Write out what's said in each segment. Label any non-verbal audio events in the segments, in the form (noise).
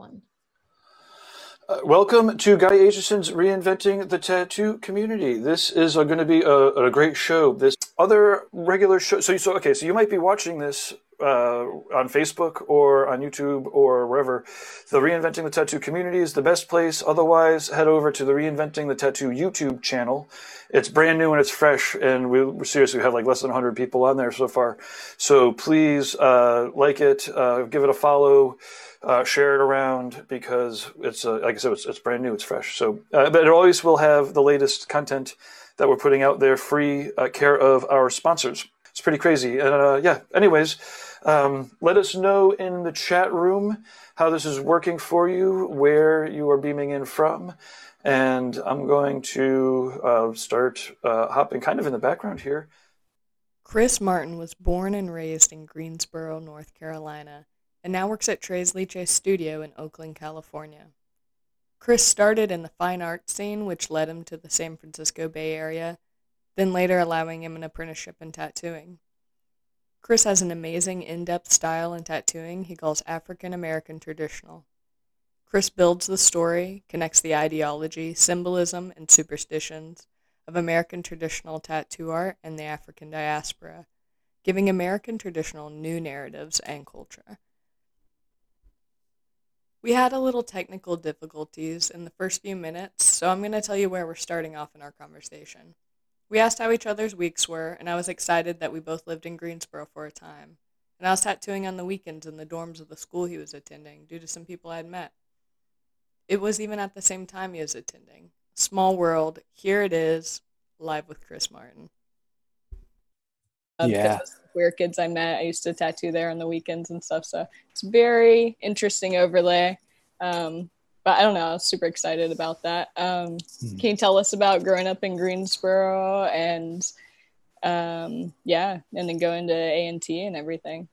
one. Uh, welcome to Guy Aitchison's Reinventing the Tattoo Community. This is going to be a, a, great show. This other regular show. So, you, so okay, so you might be watching this uh, on Facebook or on YouTube or wherever. The Reinventing the Tattoo Community is the best place. Otherwise, head over to the Reinventing the Tattoo YouTube channel. It's brand new and it's fresh, and we seriously have like less than 100 people on there so far. So please uh, like it, uh, give it a follow uh, share it around because it's uh, like I said, it's, it's, brand new, it's fresh. So, uh, but it always will have the latest content that we're putting out there, free uh, care of our sponsors. It's pretty crazy. And uh, yeah, anyways, um, let us know in the chat room how this is working for you, where you are beaming in from. And I'm going to uh, start hopping kind of in the background here. Chris Martin was born and raised in Greensboro, North Carolina and now works at Tres Leches Studio in Oakland, California. Chris started in the fine art scene, which led him to the San Francisco Bay Area, then later allowing him an apprenticeship in tattooing. Chris has an amazing in-depth style in tattooing he calls African American traditional. Chris builds the story, connects the ideology, symbolism, and superstitions of American traditional tattoo art and the African diaspora, giving American traditional new narratives and culture. We had a little technical difficulties in the first few minutes, so I'm going to tell you where we're starting off in our conversation. We asked how each other's weeks were, and I was excited that we both lived in Greensboro for a time. And I was tattooing on the weekends in the dorms of the school he was attending due to some people I had met. It was even at the same time he was attending. Small world, here it is, live with Chris Martin. Um, yeah queer kids I met. I used to tattoo there on the weekends and stuff. So it's very interesting overlay. Um, but I don't know. I was super excited about that. Um, hmm. Can you tell us about growing up in Greensboro and um, yeah, and then going to A and T and everything?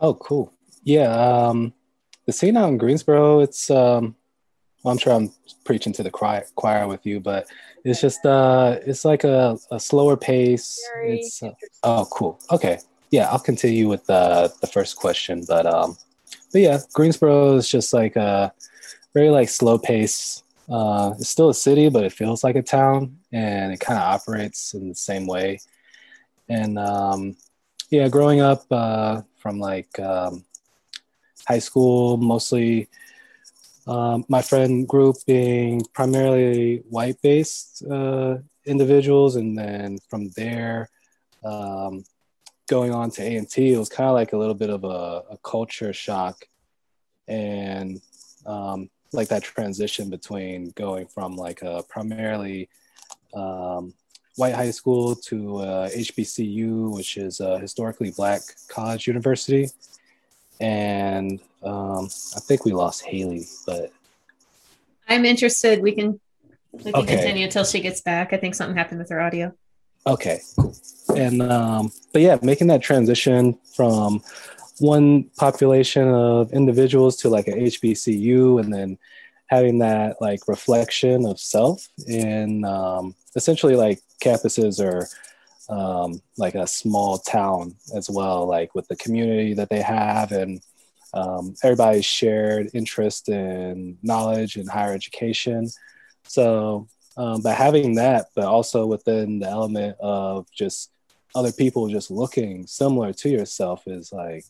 Oh, cool. Yeah. Um, the scene out in Greensboro, it's um, well, I'm sure I'm preaching to the choir, choir with you, but it's just uh, it's like a, a slower pace. It's uh, oh, cool. Okay, yeah, I'll continue with the the first question, but um, but yeah, Greensboro is just like a very like slow pace. Uh, it's still a city, but it feels like a town, and it kind of operates in the same way. And um, yeah, growing up uh, from like um, high school, mostly um, my friend group being primarily white based uh, individuals. And then from there, um, going on to A&T, it was kind of like a little bit of a, a culture shock. And um, like that transition between going from like a primarily um, white high school to uh, HBCU, which is a historically black college university and um, I think we lost Haley, but I'm interested. We can we can okay. continue until she gets back. I think something happened with her audio. Okay, and um, but yeah, making that transition from one population of individuals to like a HBCU, and then having that like reflection of self in um, essentially like campuses are um, like a small town as well, like with the community that they have and um, everybody's shared interest in knowledge and higher education. So, um, by having that, but also within the element of just other people just looking similar to yourself is like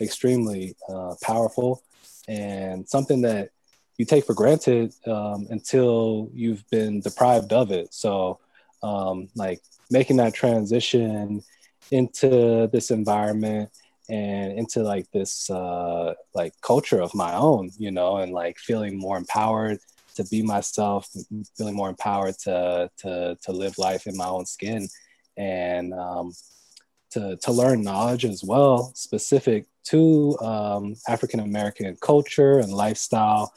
extremely uh, powerful and something that you take for granted um, until you've been deprived of it. So, um, like making that transition into this environment and into like this uh, like culture of my own, you know, and like feeling more empowered to be myself, feeling more empowered to to to live life in my own skin, and um, to to learn knowledge as well, specific to um, African American culture and lifestyle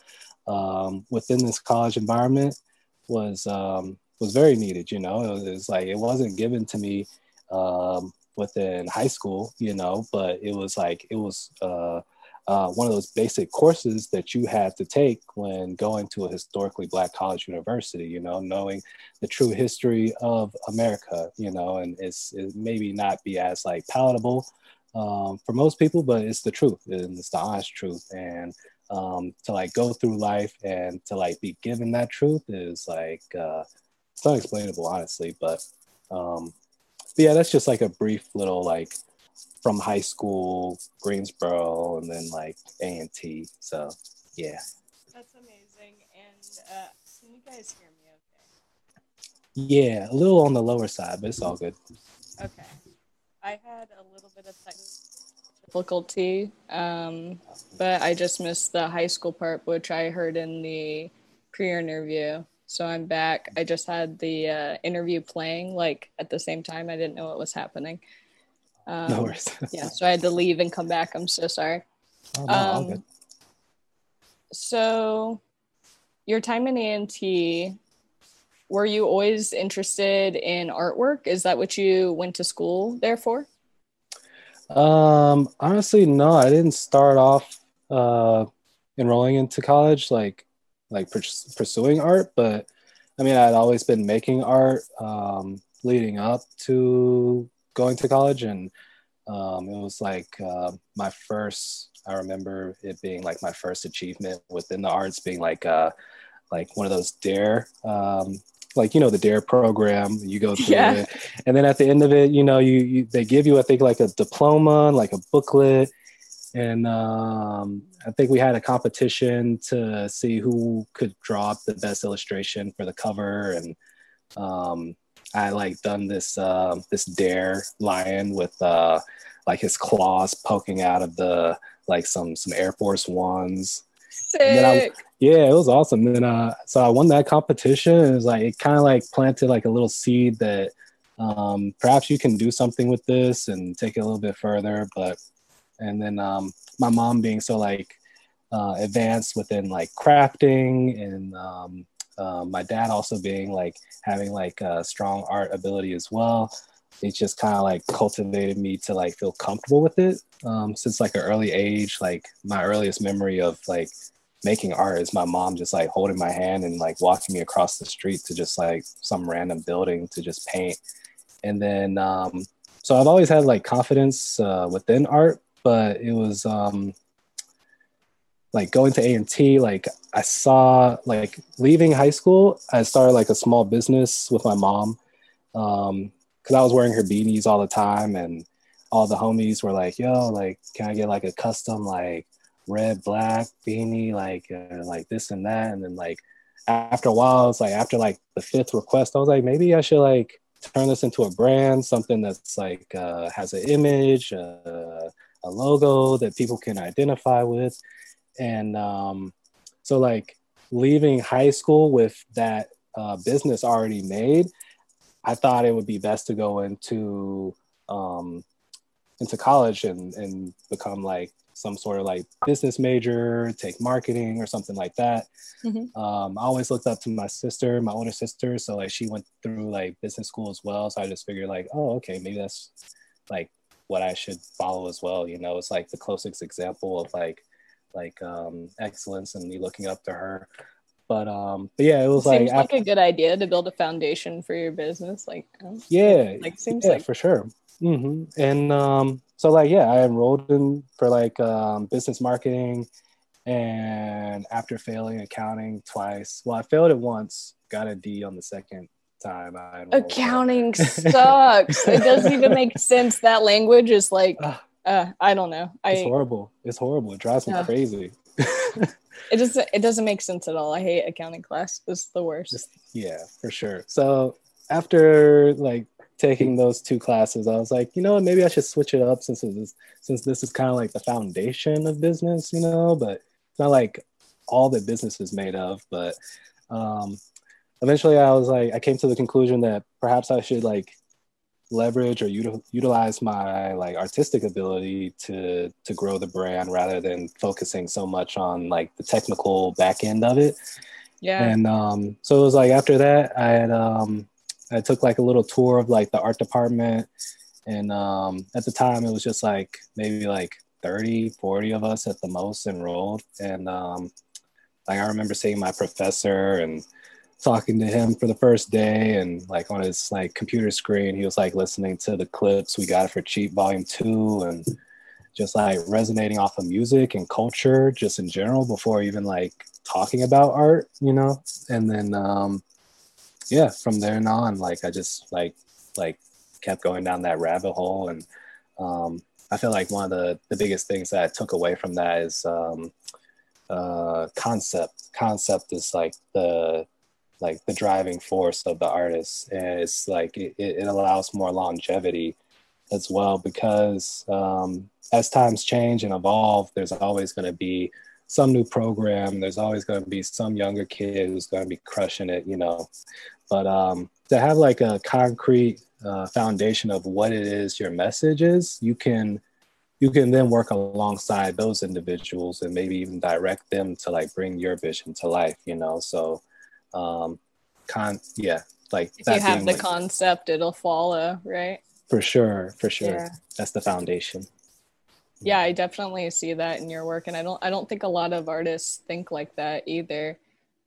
um, within this college environment was um, was very needed. You know, it was, it was like it wasn't given to me um, within high school. You know, but it was like it was uh, uh, one of those basic courses that you had to take when going to a historically black college university. You know, knowing the true history of America. You know, and it's it maybe not be as like palatable um, for most people, but it's the truth and it's the honest truth and um, to like go through life and to like be given that truth is like uh, it's unexplainable, honestly. But um, but yeah, that's just like a brief little like from high school, Greensboro, and then like A and T. So yeah. That's amazing. And uh, can you guys hear me? Okay. Yeah, a little on the lower side, but it's all good. Okay. I had a little bit of difficulty, um, but I just missed the high school part, which I heard in the pre-interview. So I'm back. I just had the uh, interview playing like at the same time. I didn't know what was happening. Um, no worries. (laughs) yeah, so I had to leave and come back. I'm so sorry. Oh, no, um, so your time in A&T, were you always interested in artwork? Is that what you went to school there for? Um, honestly, no. I didn't start off uh, enrolling into college like like pursuing art, but I mean, I'd always been making art um, leading up to going to college, and um, it was like uh, my first. I remember it being like my first achievement within the arts, being like uh, like one of those dare um, like you know the dare program you go through yeah. it and then at the end of it you know you, you, they give you i think like a diploma like a booklet and um, i think we had a competition to see who could draw up the best illustration for the cover and um, i like done this uh, this dare lion with uh, like his claws poking out of the like some some air force ones Sick. yeah, it was awesome. And uh, so I won that competition. It was like it kind of like planted like a little seed that um, perhaps you can do something with this and take it a little bit further. But and then um, my mom being so like uh, advanced within like crafting and um, uh, my dad also being like having like a strong art ability as well it just kind of like cultivated me to like feel comfortable with it um, since like an early age like my earliest memory of like making art is my mom just like holding my hand and like walking me across the street to just like some random building to just paint. And then, um, so I've always had like confidence uh, within art, but it was um, like going to A and T. Like I saw like leaving high school, I started like a small business with my mom because um, I was wearing her beanies all the time, and all the homies were like, "Yo, like, can I get like a custom like red, black beanie, like uh, like this and that. And then like after a while, it's like after like the fifth request, I was like, maybe I should like turn this into a brand, something that's like uh, has an image, uh, a logo that people can identify with. And um, so like leaving high school with that uh, business already made, I thought it would be best to go into um, into college and and become like some sort of like business major, take marketing or something like that. Mm-hmm. Um, I always looked up to my sister, my older sister. So like she went through like business school as well. So I just figured like, oh, okay, maybe that's like what I should follow as well. You know, it's like the closest example of like like um, excellence and me looking up to her. But um, but yeah, it was it like seems after- like a good idea to build a foundation for your business. Like yeah, like seems yeah, like for sure. Mm-hmm. And um, so like yeah i enrolled in for like um, business marketing and after failing accounting twice well i failed it once got a d on the second time I accounting (laughs) sucks. It doesn't even make (laughs) sense. That language is like uh, i don't know. I, it's horrible. It's horrible. It drives me uh, crazy. (laughs) It just it doesn't make sense at all. I hate accounting class. It's the worst. Just, yeah for sure. So after like taking those two classes, I was like, you know what, maybe I should switch it up since it is since this is kind of like the foundation of business, you know, but it's not like all that business is made of. But um, eventually, I was like, I came to the conclusion that perhaps I should like leverage or util- utilize my like artistic ability to to grow the brand rather than focusing so much on like the technical back end of it. Yeah. And um, so it was like after that, I had um, I took like a little tour of like the art department. And um, at the time, it was just like maybe like 30, 40 of us at the most enrolled. And um, like I remember seeing my professor and talking to him for the first day and like on his like computer screen he was like listening to the Clipse we got for cheap volume two and just like resonating off of music and culture just in general before even like talking about art, you know? And then um yeah, from there on, like I just like like kept going down that rabbit hole and um I feel like one of the, the biggest things that I took away from that is um uh concept. Concept is like the like the driving force of the artist and it's like it, it allows more longevity as well because um, as times change and evolve there's always going to be some new program there's always going to be some younger kid who's going to be crushing it you know? But um, to have like a concrete uh, foundation of what it is your message is you can you can then work alongside those individuals and maybe even direct them to like bring your vision to life you know? So um con yeah like if you have the like, concept it'll follow right? For sure for sure. Yeah. that's the foundation. Yeah i definitely see that in your work and i don't i don't think a lot of artists think like that either.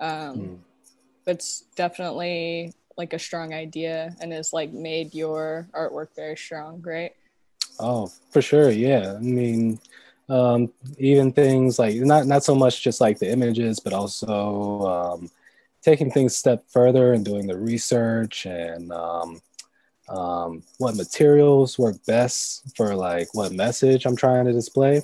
Um mm. but it's definitely like a strong idea and has like made your artwork very strong right? Oh for sure yeah. I mean um even things like not not so much just like the images but also um taking things a step further and doing the research and um, um, what materials work best for like what message I'm trying to display.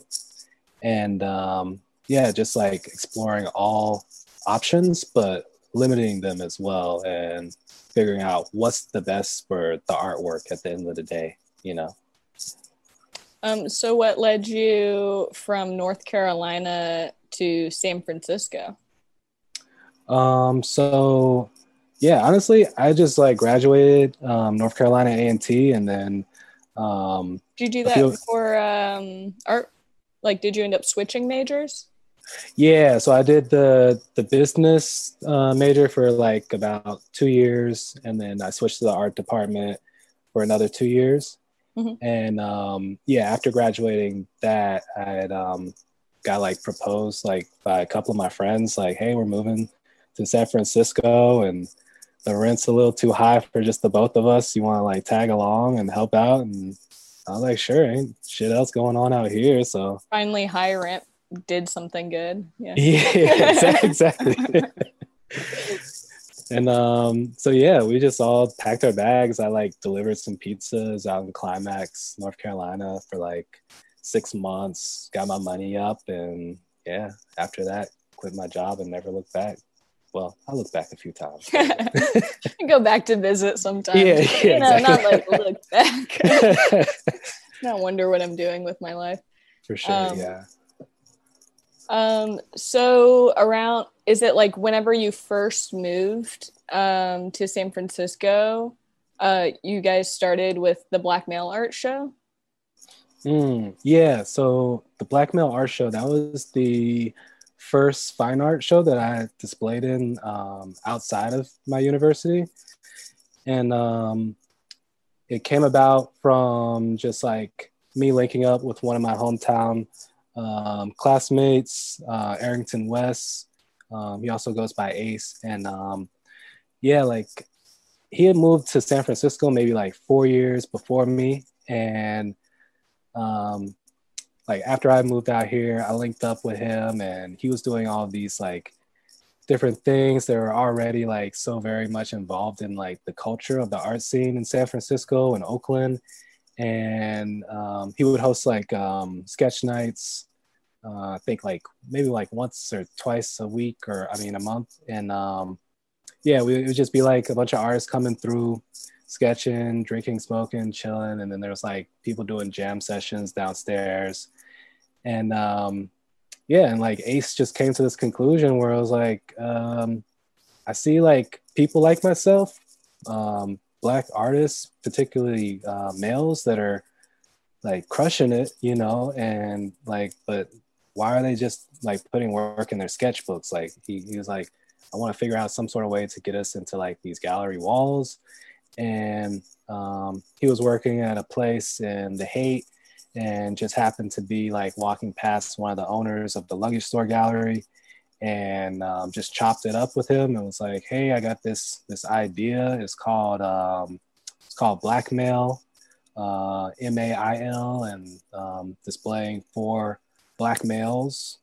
And um, yeah, just like exploring all options, but limiting them as well and figuring out what's the best for the artwork at the end of the day, you know? Um, so what led you from North Carolina to San Francisco? Um, so yeah, honestly, I just like graduated um, North Carolina A and T, and then. Um, did you do that few... for um, art? Like, did you end up switching majors? Yeah, so I did the the business uh, major for like about two years, and then I switched to the art department for another two years. Mm-hmm. And um, yeah, after graduating that, I had um, got like proposed like by a couple of my friends, like, "Hey, we're moving to San Francisco and the rent's a little too high for just the both of us. You want to like tag along and help out? And I was like, sure, ain't shit else going on out here. So finally, high rent did something good. Yeah, (laughs) yeah (laughs) exactly. and um, so yeah, we just all packed our bags. I like delivered some pizzas out in Climax, North Carolina, for like six months. Got my money up, and yeah, after that, quit my job and never looked back well, I look back a few times. (laughs) go back to visit sometimes. Yeah, yeah you know, exactly. not like look back. (laughs) not wonder what I'm doing with my life. For sure, um, yeah. Um, so around is it like whenever you first moved um to San Francisco, uh you guys started with the blackmail Art Show? Mm, yeah, so the blackmail Art Show, that was the first fine art show that I displayed in um, outside of my university. And um, it came about from just like me linking up with one of my hometown um, classmates, uh, Arrington West. Um, he also goes by Ace. And um, yeah, like he had moved to San Francisco maybe like four years before me. And um, like after I moved out here, I linked up with him and he was doing all these like different things that were already like so very much involved in like the culture of the art scene in San Francisco and Oakland. And um, he would host like um, sketch nights, uh, I think like maybe like once or twice a week or I mean a month. And um, yeah, we, it would just be like a bunch of artists coming through sketching, drinking, smoking, chilling, and then there was like people doing jam sessions downstairs, and um, yeah, and like Ace just came to this conclusion where I was like, um, I see like people like myself, um, black artists, particularly uh, males that are like crushing it, you know, and like, but why are they just like putting work in their sketchbooks? Like he, he was like, I want to figure out some sort of way to get us into like these gallery walls and um, he was working at a place in the Haight and just happened to be like walking past one of the owners of the luggage store gallery and um, just chopped it up with him and was like hey i got this this idea it's called um, it's called blackmail uh, M-A-I-L and um, displaying four black males.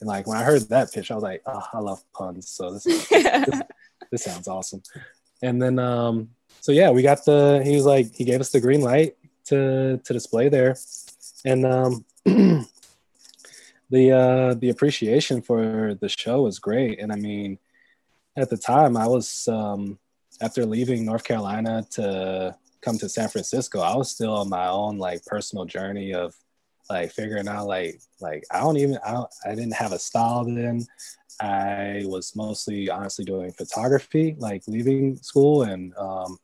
And like when I heard that pitch, I was like, oh, I love puns. So this, (laughs) this, this sounds awesome. And then, um, so yeah, we got the, he was like, he gave us the green light to, to display there. And um, (clears throat) the, uh, the appreciation for the show was great. And I mean, at the time I was, um, after leaving North Carolina to come to San Francisco, I was still on my own like personal journey of like figuring out like like I don't even I don't, I didn't have a style then. I was mostly honestly doing photography, like leaving school, and um,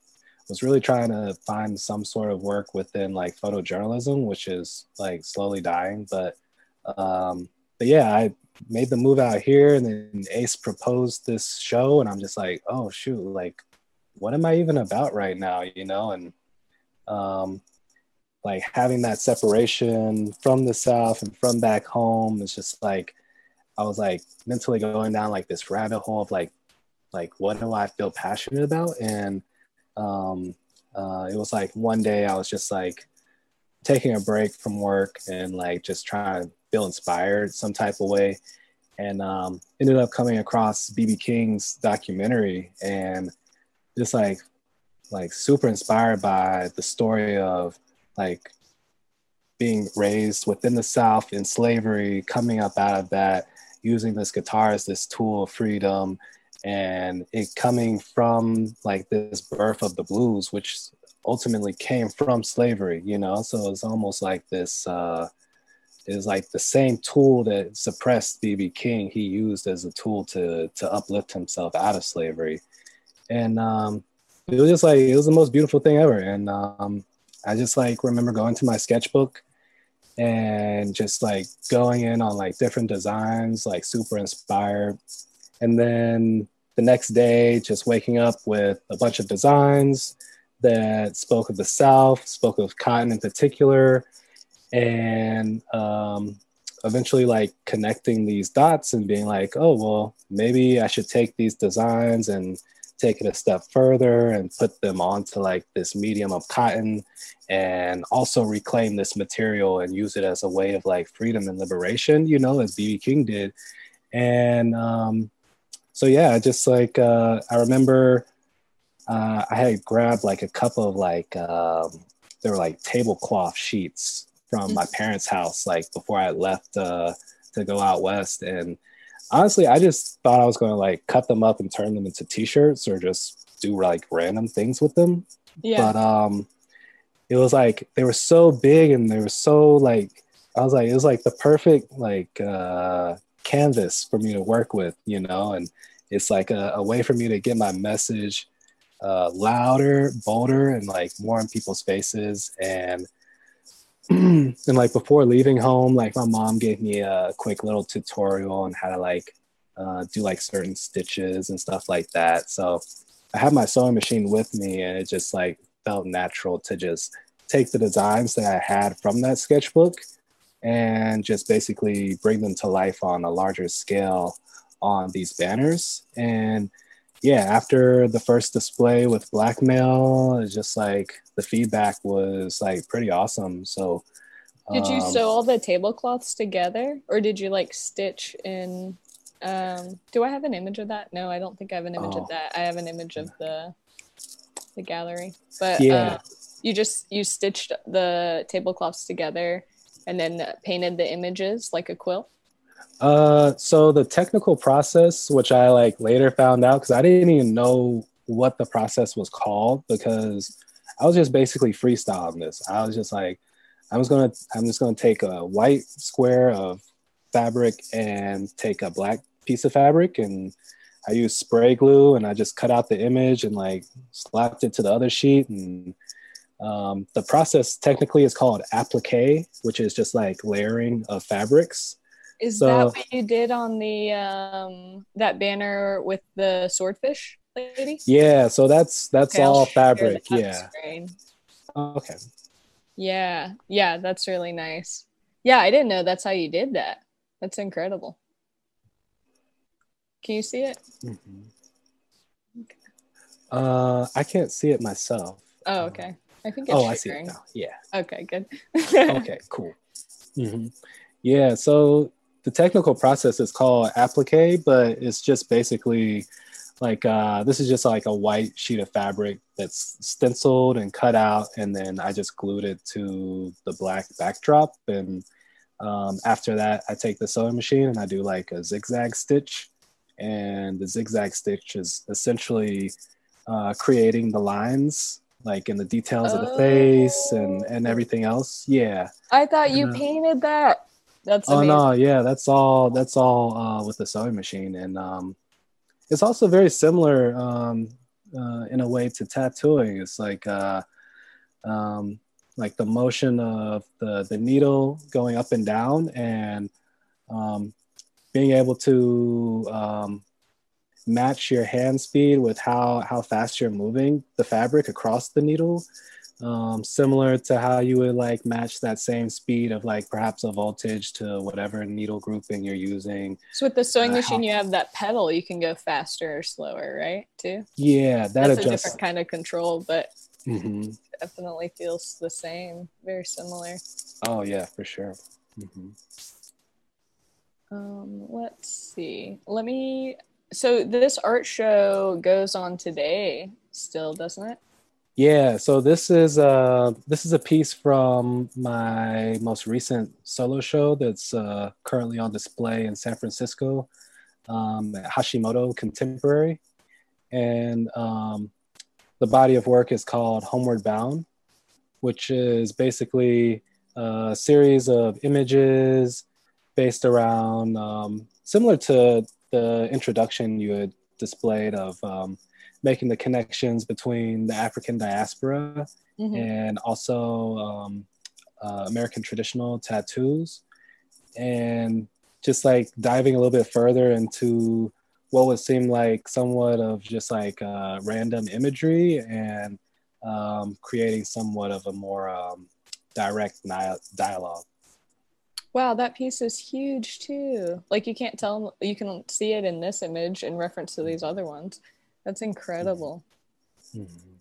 was really trying to find some sort of work within like photojournalism, which is like slowly dying. But um, but yeah, I made the move out here, and then Ace proposed this show, and I'm just like, oh shoot, like what am I even about right now, you know? And um, like having that separation from the South and from back home, it's just like I was like mentally going down like this rabbit hole of like, like what do I feel passionate about? And um, uh, it was like one day I was just like taking a break from work and like just trying to feel inspired some type of way. And um, ended up coming across bb king's documentary and just like like super inspired by the story of like being raised within the South in slavery, coming up out of that, using this guitar as this tool of freedom, and it coming from like this birth of the blues, which ultimately came from slavery, you know. So it's almost like this uh is like the same tool that suppressed BB King he used as a tool to to uplift himself out of slavery and um, it was just like it was the most beautiful thing ever. And um, I just like remember going to my sketchbook and just like going in on like different designs, like super inspired. And then the next day, just waking up with a bunch of designs that spoke of the South, spoke of cotton in particular, and um, eventually like connecting these dots and being like, oh, well, maybe I should take these designs and take it a step further and put them onto like this medium of cotton and also reclaim this material and use it as a way of like freedom and liberation, you know, as BB King did. And um, so, yeah, just like uh, I remember uh, I had grabbed like a couple of like, um, there were like tablecloth sheets from my parents' house, like before I left uh, to go out west. And honestly, I just thought I was going to like cut them up and turn them into t-shirts or just do like random things with them. Yeah. But um, it was like they were so big and they were so like I was like it was like the perfect like uh, canvas for me to work with, you know, and it's like a, a way for me to get my message uh, louder, bolder, and like more in people's faces and (clears throat) and like before leaving home, like my mom gave me a quick little tutorial on how to like uh, do like certain stitches and stuff like that. So I had my sewing machine with me, and it just like felt natural to just take the designs that I had from that sketchbook and just basically bring them to life on a larger scale on these banners. And yeah, after the first display with blackmail, it's just like the feedback was like pretty awesome. So, did you um, sew all the tablecloths together, or did you like stitch in? Um, do I have an image of that? No, I don't think I have an image oh. of that. I have an image of the the gallery, but yeah, uh, you just you stitched the tablecloths together and then painted the images like a quilt. Uh, so the technical process, which I like later found out because I didn't even know what the process was called because I was just basically freestyling this. I was just like, I was gonna, I'm just gonna take a white square of fabric and take a black piece of fabric and I used spray glue and I just cut out the image and like slapped it to the other sheet and um, the process technically is called applique, which is just like layering of fabrics. Is so, that what you did on the um, that banner with the swordfish lady? Yeah, so that's that's okay, all fabric. Yeah. Okay. Yeah, yeah, that's really nice. Yeah, I didn't know that's how you did that. That's incredible. Can you see it? Mm-hmm. Okay. Uh, I can't see it myself. Oh, okay. I think. oh, I see it now. Yeah. Okay. Good. okay. (laughs) Cool. Mm-hmm. Yeah. So the technical process is called applique, but it's just basically like uh, this is just like a white sheet of fabric that's stenciled and cut out, and then I just glued it to the black backdrop. And um, after that, I take the sewing machine and I do like a zigzag stitch. And the zigzag stitch is essentially uh, creating the lines like in the details oh. of the face and and everything else. Yeah. I thought you uh, painted that. That's amazing. oh no, yeah, that's all. That's all uh, with the sewing machine, and um, it's also very similar um, uh, in a way to tattooing. It's like uh, um, like the motion of the the needle going up and down, and um, being able to um, match your hand speed with how how fast you're moving the fabric across the needle um, similar to how you would like match that same speed of like perhaps a voltage to whatever needle grouping you're using. So with the sewing uh, machine, you have that pedal, you can go faster or slower, right? Too. Yeah, that That's adjusts. a different kind of control, but mm-hmm. definitely feels the same, very similar. Oh yeah, for sure. Mm-hmm. Um, let's see. Let me. So this art show goes on today, still, doesn't it? Yeah, so this is uh this is a piece from my most recent solo show that's uh, currently on display in San Francisco um, at Hashimoto Contemporary, and um, the body of work is called Homeward Bound, which is basically a series of images based around um, similar to the introduction you had displayed of um, making the connections between the African diaspora mm-hmm. and also um, uh, American traditional tattoos, and just like diving a little bit further into what would seem like somewhat of just like uh, random imagery and um, creating somewhat of a more um, direct ni- dialogue. Wow, that piece is huge too. Like you can't tell, you can see it in this image in reference to these other ones. That's incredible. Mm-hmm.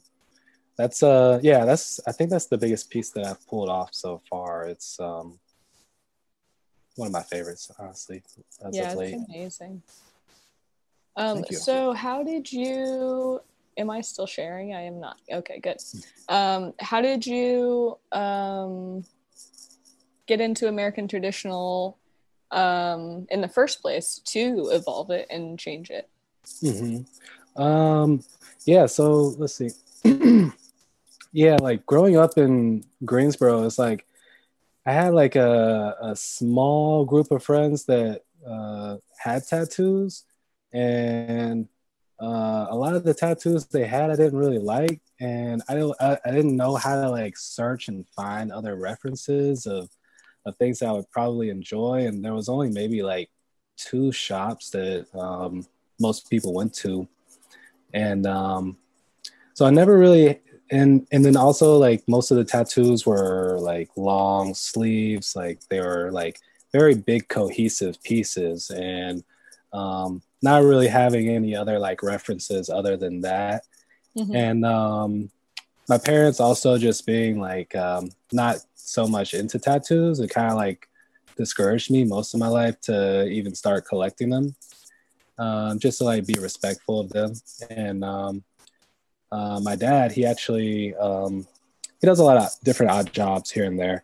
That's uh yeah, that's I think that's the biggest piece that I've pulled off so far. It's um one of my favorites, honestly. yeah, it's amazing. Um so how did you am I still sharing? I am not. Okay, good. Um how did you um get into American traditional um in the first place to evolve it and change it? Mm-hmm. Um, yeah. So let's see. (clears throat) yeah, like growing up in Greensboro, it's like I had like a, a small group of friends that uh, had tattoos, and uh, a lot of the tattoos they had I didn't really like, and I don't I, I didn't know how to like search and find other references of of things that I would probably enjoy, and there was only maybe like two shops that um, most people went to and um, so I never really and and then also like most of the tattoos were like long sleeves, like they were like very big cohesive pieces, and um, not really having any other like references other than that. Mm-hmm. And um, my parents also just being like um, not so much into tattoos, it kind of like discouraged me most of my life to even start collecting them um, just to like be respectful of them. And um, uh, my dad, he actually um, he does a lot of different odd jobs here and there,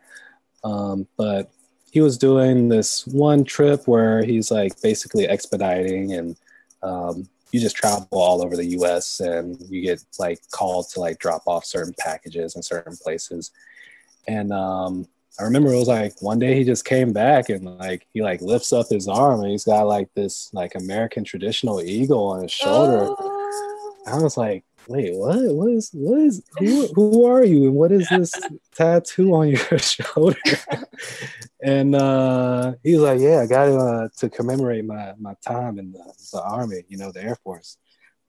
um, but he was doing this one trip where he's like basically expediting and um, you just travel all over the US and you get like called to like drop off certain packages in certain places. And um, I remember it was like one day he just came back and like he like lifts up his arm and he's got like this like American traditional eagle on his shoulder. Oh. I was like, wait, what? What is what is who, who are you and what is this tattoo on your (laughs) shoulder? (laughs) and uh he's like, yeah, I got it uh, to commemorate my my time in the, the army, you know, the Air Force. (clears throat)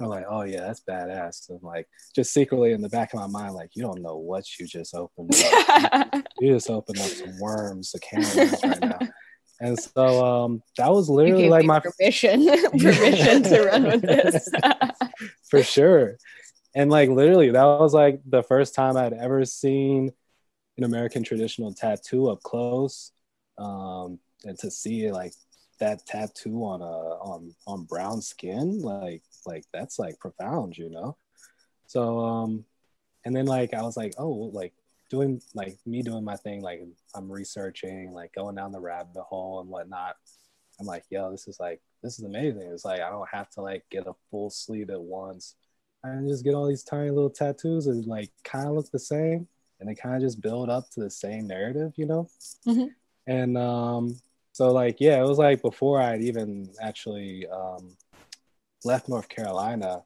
I'm like, oh yeah, that's badass. And like just secretly in the back of my mind, like, you don't know what you just opened up. (laughs) you just opened up some worms, the cameras right now. And so um that was literally like my permission, (laughs) (laughs) permission to run with this. For sure. and like literally that was like the first time I'd ever seen an American traditional tattoo up close. Um, and to see like that tattoo on a on on brown skin, like like that's like profound, you know. So um, and then like I was like, oh, like doing like me doing my thing, like I'm researching, like going down the rabbit hole and whatnot. I'm like, yo, this is like this is amazing. It's like I don't have to like get a full sleeve at once. I just get all these tiny little tattoos and like kind of look the same, and they kind of just build up to the same narrative, you know. Mm-hmm. And um, so like yeah, it was like before I'd even actually um, left North Carolina.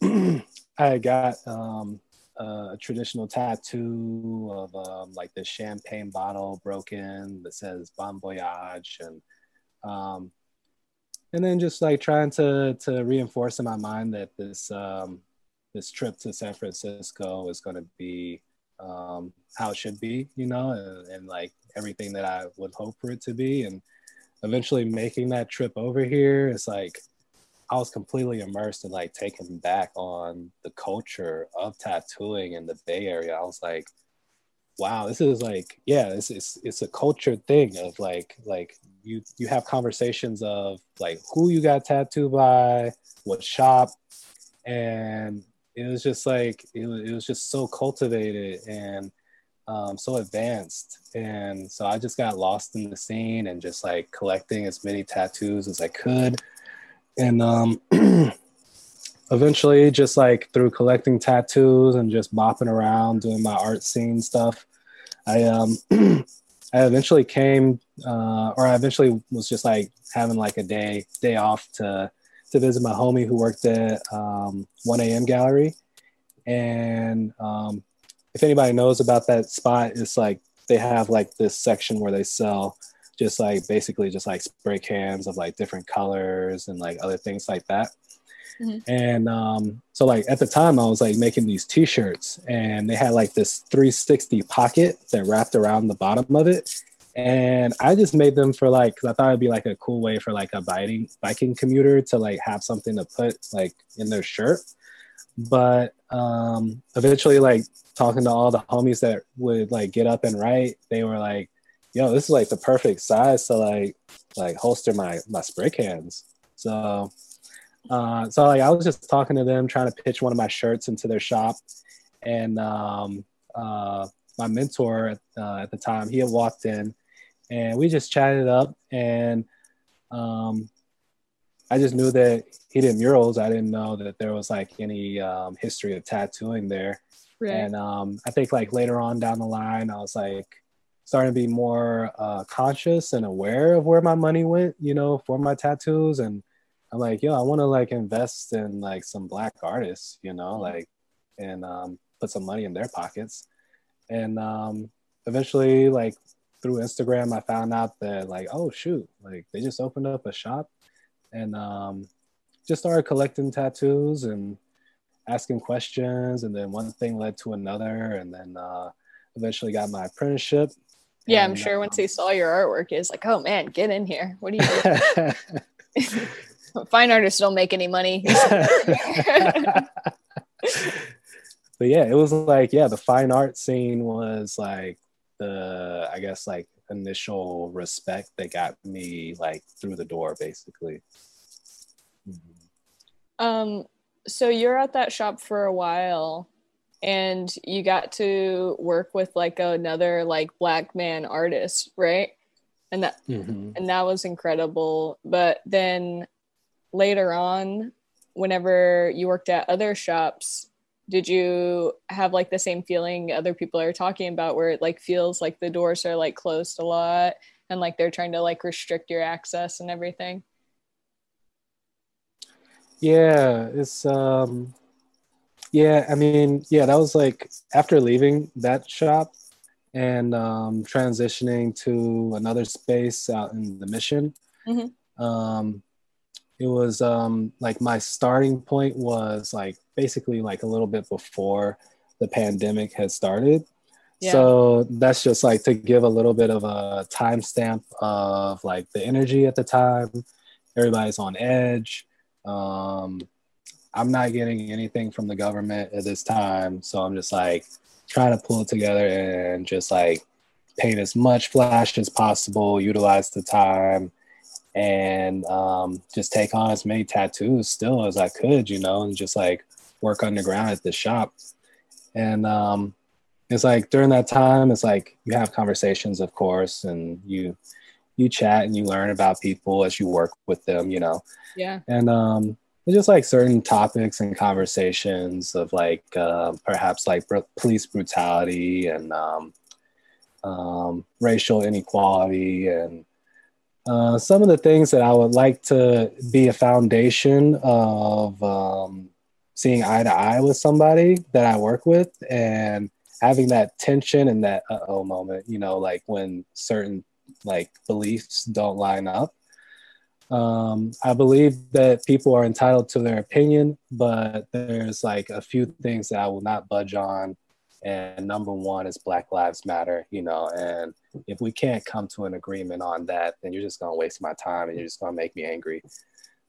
(clears throat) I got um, a traditional tattoo of um, like the champagne bottle broken that says Bon Voyage and um, and then just like trying to to reinforce in my mind that this um, this trip to San Francisco is going to be um, how it should be, you know, and, and like everything that I would hope for it to be, and eventually making that trip over here is like I was completely immersed and like taken back on the culture of tattooing in the Bay Area. I was like, wow, this is like, yeah, it's it's it's a culture thing of like like you you have conversations of like who you got tattooed by, what shop, and it was just like it was, it was just so cultivated and um, so advanced and so i just got lost in the scene and just like collecting as many tattoos as i could and um, (clears throat) eventually just like through collecting tattoos and just bopping around doing my art scene stuff i um (clears throat) i eventually came uh, or i eventually was just like having like a day day off to to visit my homie who worked at um, 1am gallery. And um, if anybody knows about that spot it's like they have like this section where they sell just like basically just like spray cans of like different colors and like other things like that. Mm-hmm. And um, so like at the time I was like making these t-shirts and they had like this 360 pocket that wrapped around the bottom of it. And I just made them for like, cause I thought it'd be like a cool way for like a biking biking commuter to like have something to put like in their shirt. But um, eventually like talking to all the homies that would like get up and write, they were like, yo, this is like the perfect size to like like holster my my spray cans. So uh, so like I was just talking to them, trying to pitch one of my shirts into their shop, and um, uh, my mentor uh, at the time he had walked in, and we just chatted up, and um, I just knew that he did murals. I didn't know that there was like any um, history of tattooing there, right. and um, I think like later on down the line, I was like starting to be more uh, conscious and aware of where my money went, you know, for my tattoos. And I'm like, yo, I want to like invest in like some black artists, you know, like, and um, put some money in their pockets. And um, eventually, like through Instagram, I found out that like, oh shoot, like they just opened up a shop, and um, just started collecting tattoos and asking questions. And then one thing led to another, and then uh, eventually got my apprenticeship yeah, and, I'm sure um, once he saw your artwork, he's like, "Oh man, get in here! What do you do?" (laughs) (laughs) Fine artists don't make any money. (laughs) but yeah, it was like, yeah, the fine art scene was like the, I guess, like initial respect that got me like through the door, basically. Mm-hmm. Um, so you're at that shop for a while and you got to work with like another like black man artist right? And that mm-hmm. and that was incredible. But then later on whenever you worked at other shops did you have like the same feeling other people are talking about where it like feels like the doors are like closed a lot and like they're trying to like restrict your access and everything? Yeah it's um yeah, I mean, yeah, that was like after leaving that shop and um, transitioning to another space out in the mission. Mm-hmm. Um, it was um, like my starting point was like basically like a little bit before the pandemic had started. Yeah. So that's just like to give a little bit of a timestamp of like the energy at the time. Everybody's on edge. Um, I'm not getting anything from the government at this time. So I'm just like trying to pull it together and just like paint as much flash as possible, utilize the time, and um, just take on as many tattoos still as I could, you know, and just like work underground at the shop. And um, it's like during that time, it's like you have conversations, of course, and you you chat and you learn about people as you work with them, you know. Yeah. And um, it's just like certain topics and conversations of like uh, perhaps like br- police brutality and um, um, racial inequality and uh, some of the things that I would like to be a foundation of um, seeing eye to eye with somebody that I work with and having that tension and that uh oh moment, you know, like when certain like beliefs don't line up. Um, I believe that people are entitled to their opinion, but there's like a few things that I will not budge on. And number one is Black Lives Matter, you know, and if we can't come to an agreement on that, then you're just gonna waste my time and you're just gonna make me angry.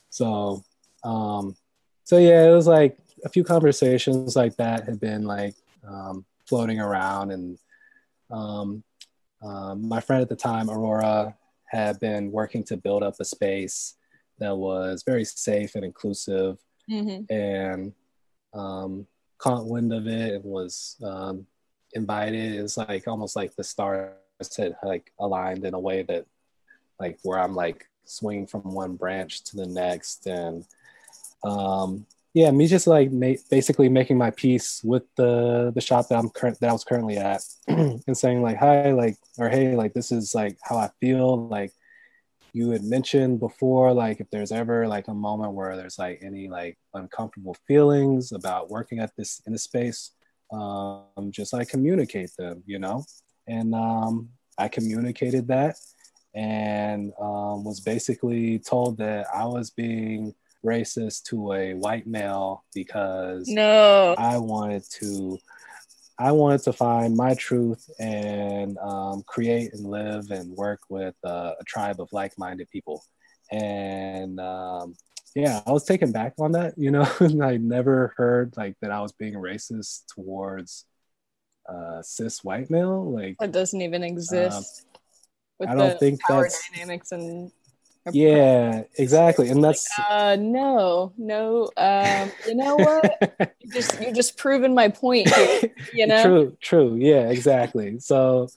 So, um, so yeah, it was like a few conversations like that had been like um, floating around, and um, um, my friend at the time, Aurora, had been working to build up a space that was very safe and inclusive, Mm-hmm. and um, caught wind of it and was um, invited. It's like almost like the stars had like aligned in a way that, like, where I'm like swinging from one branch to the next, and um, yeah, me just like ma- basically making my peace with the the shop that I'm current that I was currently at, (clears throat) and saying like hi, like or hey, like this is like how I feel. Like you had mentioned before, like if there's ever like a moment where there's like any like uncomfortable feelings about working at this in the space, um, just like communicate them, you know. And um, I communicated that, and um, was basically told that I was being racist to a white male because No. I wanted to I wanted to find my truth and um, create and live and work with uh, a tribe of like-minded people. And um, yeah, I was taken back on that. You know, (laughs) I never heard like that I was being racist towards uh, cis white male. Like, That doesn't even exist. Um, I don't think that's- dynamics and yeah, exactly. And that's uh no no um you know what? (laughs) You just you're just proving my point here you know? True true yeah exactly so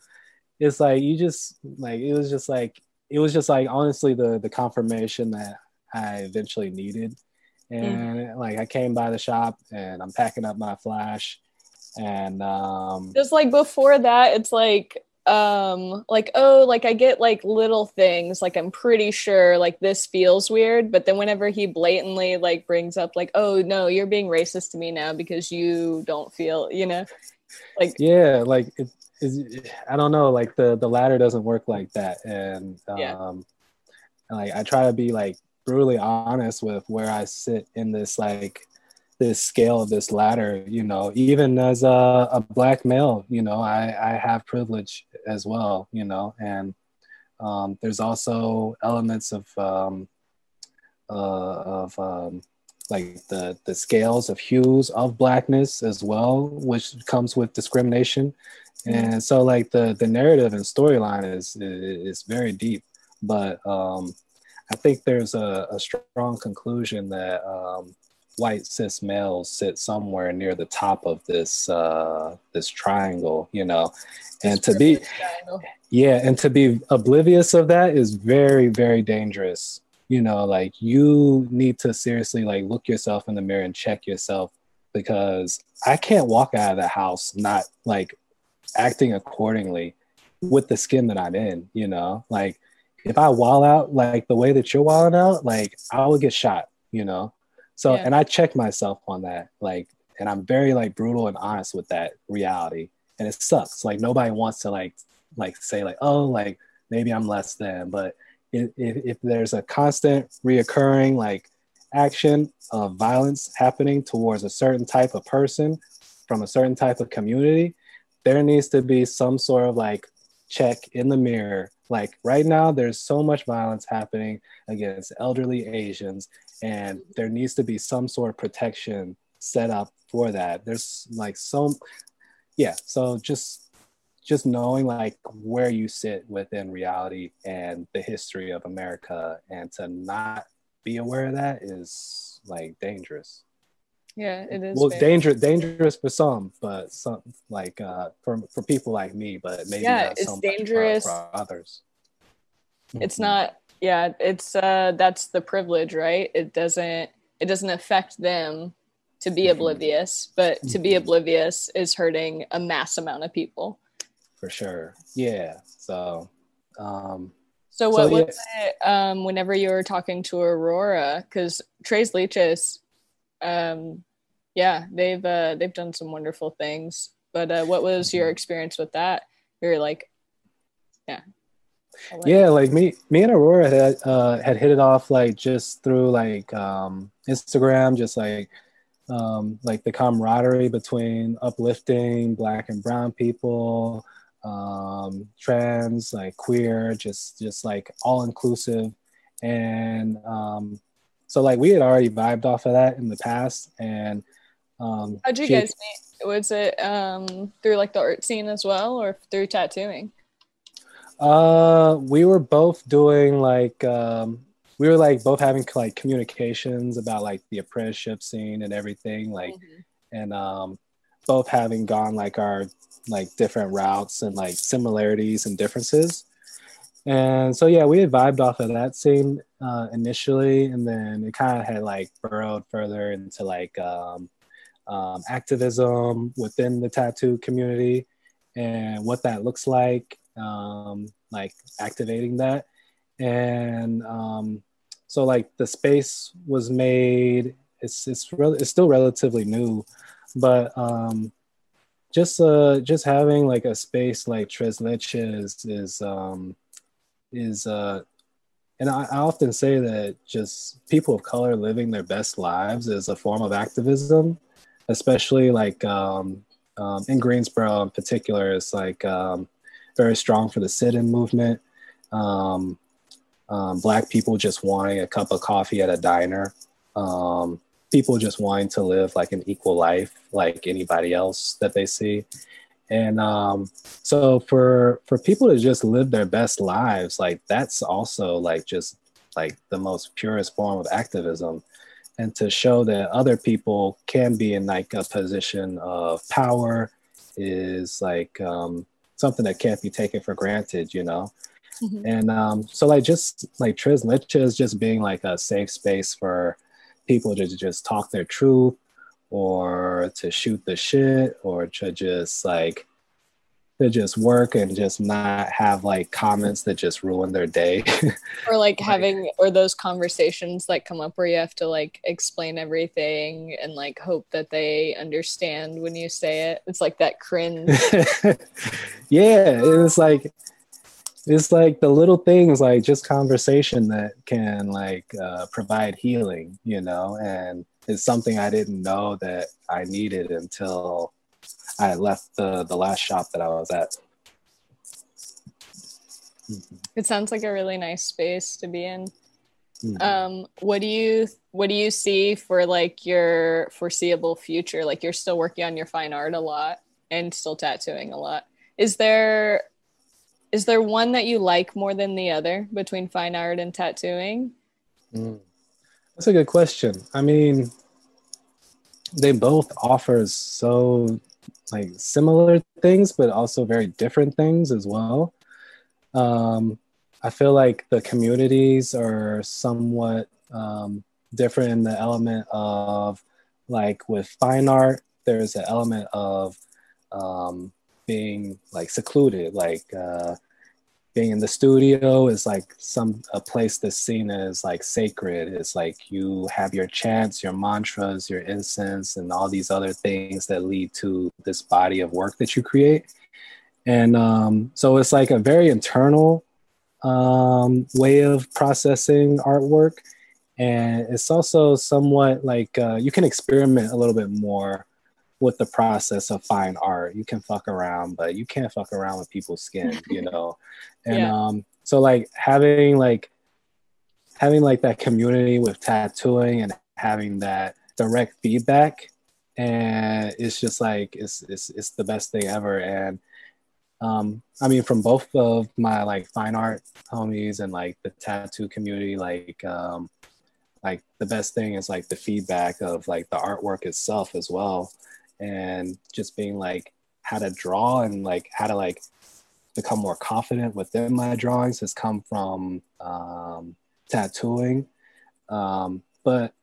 it's like you just like it was just like it was just like honestly the the confirmation that i eventually needed and like i came by the shop and i'm packing up my flash and um just like before that it's like um like oh like i get like little things like i'm pretty sure like this feels weird but then whenever he blatantly like brings up like oh no you're being racist to me now because you don't feel you know like yeah like it is i don't know like the the ladder doesn't work like that and um Yeah. like i try to be like brutally honest with where i sit in this like this scale of this ladder you know even as a, a black male you know i i have privilege as well you know and um there's also elements of um uh of um like the the scales of hues of blackness as well which comes with discrimination. And so like the the narrative and storyline is is very deep but um i think there's a, a strong conclusion that um white cis males sit somewhere near the top of this uh this triangle you know? And to be yeah and to be oblivious of that is very very dangerous. You know like you need to seriously like look yourself in the mirror and check yourself because i can't walk out of the house not like acting accordingly with the skin that i'm in you know? Like if i wall out like the way that you're walling out like i will get shot you know so Yeah. and i check myself on that like and i'm very like brutal and honest with that reality and it sucks like nobody wants to like like say like oh like maybe i'm less than but if, if, if there's a constant reoccurring like action of violence happening towards a certain type of person from a certain type of community there needs to be some sort of like check in the mirror. Like right now, there's so much violence happening against elderly Asians, and there needs to be some sort of protection set up for that. There's like so, yeah. So just just knowing like where you sit within reality and the history of America, and to not be aware of that is like dangerous. Yeah, it is. Well, dangerous, dangerous for some, but some like uh, for for people like me, but maybe yeah, it's dangerous for, for others. It's mm-hmm. not. Yeah, it's uh, that's the privilege, right? It doesn't it doesn't affect them to be mm-hmm. oblivious, but to be mm-hmm. oblivious is hurting a mass amount of people. For sure. Yeah. So. um so what so, was yeah. it um, whenever you were talking to Aurora? Because Tres Leches um, yeah, they've uh, they've done some wonderful things. But uh, what was your experience with that? You're like, yeah. Like yeah, like me, me and Aurora had uh, had hit it off like just through like um, Instagram, just like um, like the camaraderie between uplifting Black and Brown people, um, trans, like queer, just just like all inclusive, and um, so like we had already vibed off of that in the past, and um, how'd you guys meet? Was it um, through like the art scene as well, or through tattooing? Uh, we were both doing like um, we were like both having like communications about like the apprenticeship scene and everything, like, mm-hmm. and um, both having gone like our like different routes and like similarities and differences. And so yeah, we had vibed off of that scene uh, initially, and then it kind of had like burrowed further into like um, um, activism within the tattoo community and what that looks like, um, like activating that. And um, so like the space was made. It's it's re- it's still relatively new, but um, just uh just having like a space like Tres Leches is um is uh and I, I, often say that just people of color living their best lives is a form of activism especially like um, um, in greensboro in particular is like um, very strong for the sit-in movement. Um, um, black people just wanting a cup of coffee at a diner. Um, people just wanting to live like an equal life like anybody else that they see. And um, so for for people to just live their best lives like that's also like just like the most purest form of activism. And to show that other people can be in like a position of power is like um, something that can't be taken for granted you know mm-hmm. and um, so like just like Tres Leches just being like a safe space for people to just talk their truth or to shoot the shit or to just like to just work and just not have like comments that just ruin their day. (laughs) Or like having or those conversations that come up where you have to like explain everything and like hope that they understand when you say it. It's like that cringe. (laughs) Yeah it's like it's like the little things like just conversation that can like uh, provide healing you know and it's something I didn't know that I needed until I left the the last shop that I was at. It sounds like a really nice space to be in. Mm-hmm. Um, what do you what do you see for like your foreseeable future? Like you're still working on your fine art a lot and still tattooing a lot. Is there is there one that you like more than the other between fine art and tattooing? Mm. That's a good question. I mean, they both offer so like similar things, but also very different things as well. Um, I feel like the communities are somewhat um, different in the element of like with fine art, there's an element of um, being like secluded, like uh, being in the studio is like some a place that's seen as like sacred. It's like you have your chants your mantras your incense and all these other things that lead to this body of work that you create. And um, so it's like a very internal um, way of processing artwork. And it's also somewhat like uh, you can experiment a little bit more with the process of fine art. You can fuck around, but you can't fuck around with people's skin, you (laughs) know. And yeah. um, so like having like having like that community with tattooing and having that direct feedback and it's just like it's it's it's the best thing ever and um i mean from both of my like fine art homies and like the tattoo community like um like the best thing is like the feedback of like the artwork itself as well and just being like how to draw and like how to like become more confident within my drawings has come from um, tattooing. Um, but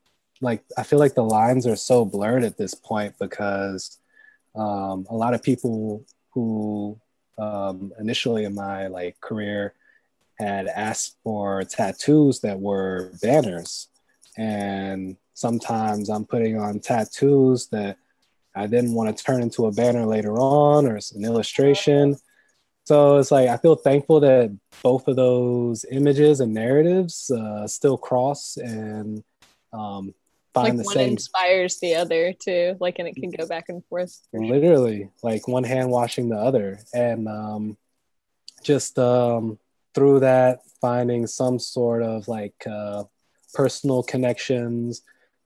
like i feel like the lines are so blurred at this point because um, a lot of people who um, initially in my like career had asked for tattoos that were banners. And sometimes i'm putting on tattoos that i didn't want to turn into a banner later on or an illustration. So it's like i feel thankful that both of those images and narratives uh, still cross and um, find like the one same inspires the other too like and it can go back and forth. Literally like one hand washing the other. And um just um through that finding some sort of like uh personal connections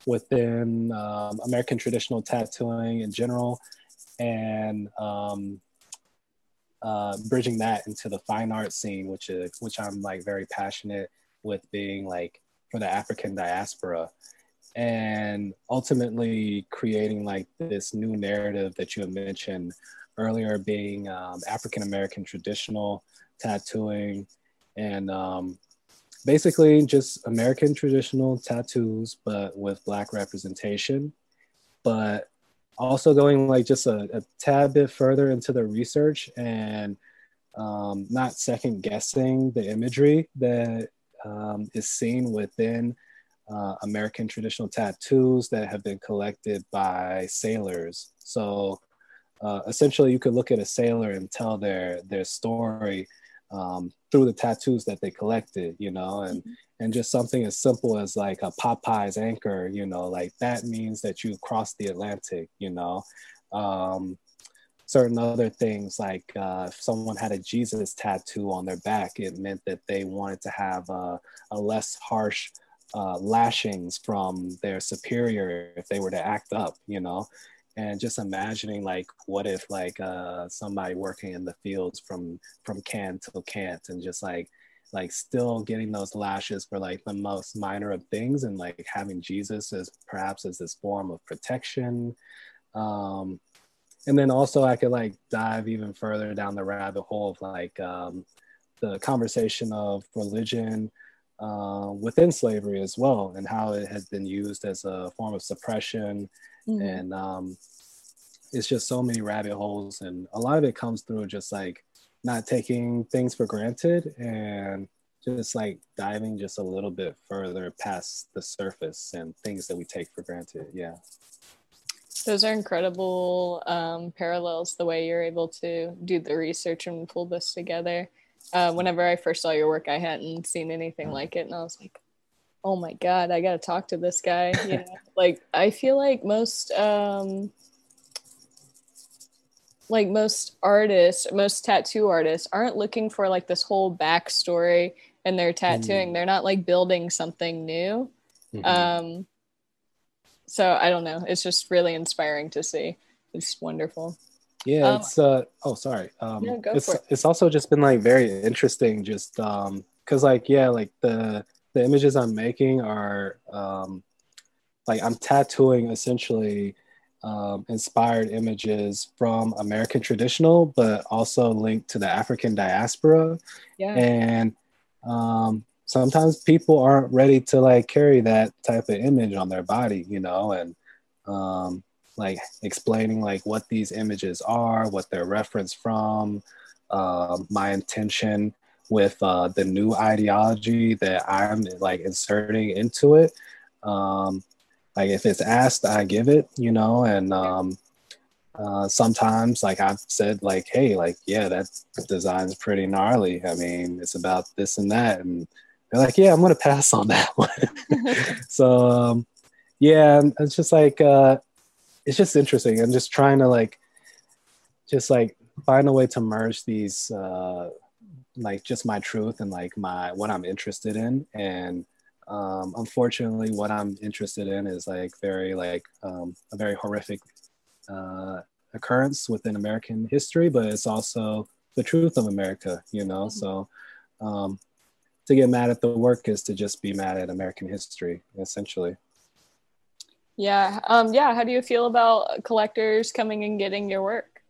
within um, american traditional tattooing in general and um uh, bridging that into the fine art scene, which is which I'm like very passionate with being like for the African diaspora. And ultimately creating like this new narrative that you mentioned earlier being um, african american traditional tattooing and um, basically just american traditional tattoos but with black representation but also going like just a, a tad bit further into the research and um, not second guessing the imagery that um, is seen within uh, American traditional tattoos that have been collected by sailors. So uh, essentially, you could look at a sailor and tell their their story um, through the tattoos that they collected, you know, and mm-hmm. and just something as simple as like a Popeye's anchor, you know, like that means that you crossed the Atlantic, you know. Um, certain other things like uh, if someone had a Jesus tattoo on their back, it meant that they wanted to have a, a less harsh uh, lashings from their superior if they were to act up, you know, and just imagining like what if like uh, somebody working in the fields from from can to can't and just like like still getting those lashes for like the most minor of things and like having Jesus as perhaps as this form of protection. Um, and then also I could like dive even further down the rabbit hole of like um, the conversation of religion uh, within slavery as well, and how it has been used as a form of suppression. Mm-hmm. And um, it's just so many rabbit holes, and a lot of it comes through just like not taking things for granted and just like diving just a little bit further past the surface and things that we take for granted. Yeah. Those are incredible um, parallels, the way you're able to do the research and pull this together uh, whenever I first saw your work, I hadn't seen anything like it, and I was like, "Oh my god, I got to talk to this guy." (laughs) You know, like I feel like most, um, like most artists, most tattoo artists, aren't looking for like this whole backstory in their tattooing. Mm. They're not like building something new. Mm-hmm. Um, so I don't know. It's just really inspiring to see. It's wonderful. Yeah, um, it's uh oh sorry. Um yeah, it's it. it's also just been like very interesting just um cuz like yeah, like the the images I'm making are um like I'm tattooing essentially um, inspired images from American traditional, but also linked to the African diaspora. Yeah. And um, sometimes people aren't ready to like carry that type of image on their body, you know, and um, like explaining like what these images are, what they're referenced from, uh, my intention with uh, the new ideology that I'm like inserting into it. Um, like if it's asked, I give it, you know, and um, uh, sometimes like I've said like, hey, like, yeah, that design's pretty gnarly. I mean, it's about this and that. And they're like, yeah, I'm going to pass on that (laughs) one. (laughs) so, um, yeah, it's just like, uh, it's just interesting. I'm just trying to like, just like find a way to merge these, uh, like just my truth and like my what I'm interested in. And um, unfortunately, what I'm interested in is like very like um, a very horrific uh, occurrence within American history, but it's also the truth of America. You know, so. Um, to get mad at the work is to just be mad at American history, essentially. Yeah. Um, yeah. How do you feel about collectors coming and getting your work?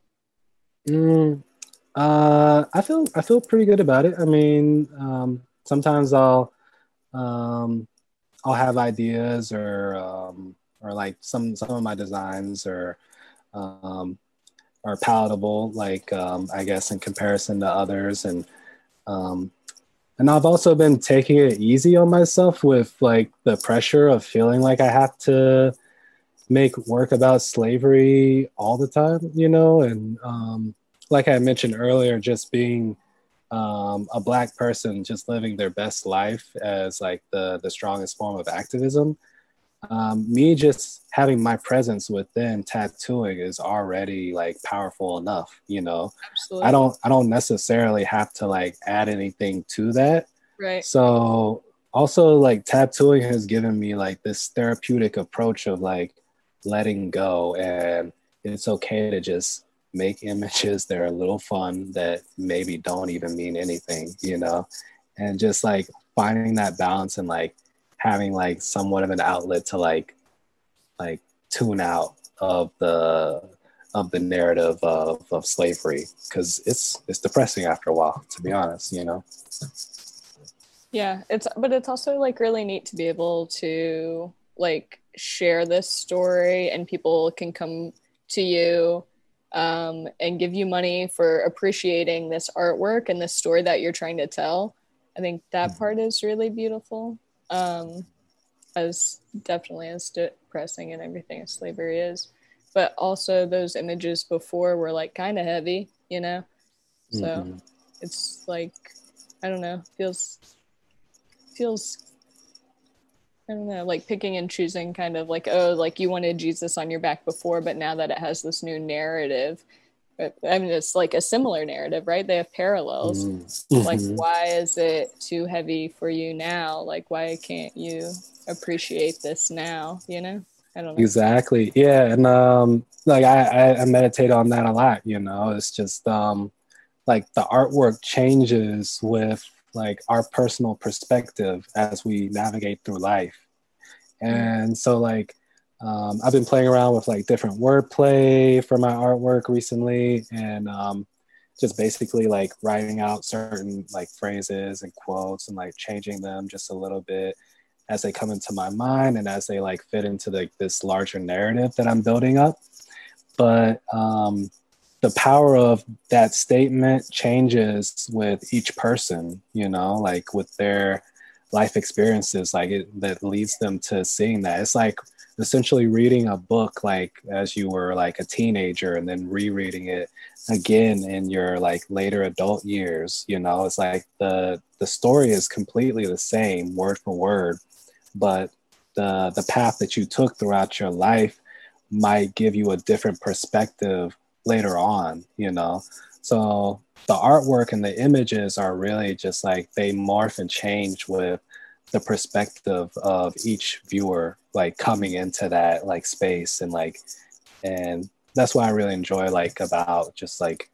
Mm, uh, I feel I feel pretty good about it. I mean, um, sometimes I'll um, I'll have ideas or um, or like some some of my designs or um, are palatable, like um, I guess in comparison to others, and um, and I've also been taking it easy on myself with like the pressure of feeling like I have to make work about slavery all the time, you know, and um, like I mentioned earlier, just being um, a black person, just living their best life as like the the strongest form of activism. Um, me just having my presence within tattooing is already like powerful enough you know Absolutely. i don't i don't necessarily have to like add anything to that right so also like tattooing has given me like this therapeutic approach of like letting go and it's okay to just make images that are a little fun that maybe don't even mean anything you know? And just like finding that balance and like having like somewhat of an outlet to like like tune out of the of the narrative of, of slavery. Because it's it's depressing after a while to be honest you know? Yeah it's but it's also like really neat to be able to like share this story and people can come to you um, and give you money for appreciating this artwork and this story that you're trying to tell i think that mm-hmm. part is really beautiful um, as definitely as depressing and everything as slavery is. But also those images before were like kind of heavy, you know. So mm-hmm. it's like I don't know, feels feels I don't know, like picking and choosing kind of like, oh, like you wanted Jesus on your back before, but now that it has this new narrative, I mean, it's like a similar narrative, right? They have parallels. Mm-hmm. Like, why is it too heavy for you now? Like, why can't you appreciate this now? You know, I don't know. Exactly. Yeah, and um, like I, I meditate on that a lot. You know, it's just um, like the artwork changes with like our personal perspective as we navigate through life, and so like um, I've been playing around with like different wordplay for my artwork recently, and um, just basically like writing out certain like phrases and quotes and like changing them just a little bit as they come into my mind and as they like fit into the, this larger narrative that I'm building up. But um, the power of that statement changes with each person, you know, like with their life experiences, like it that leads them to seeing that. It's like essentially reading a book like as you were like a teenager and then rereading it again in your like later adult years you know it's like the the story is completely the same word for word but the the path that you took throughout your life might give you a different perspective later on you know? So the artwork and the images are really just like they morph and change with the perspective of each viewer like coming into that like space and like and that's what i really enjoy like about just like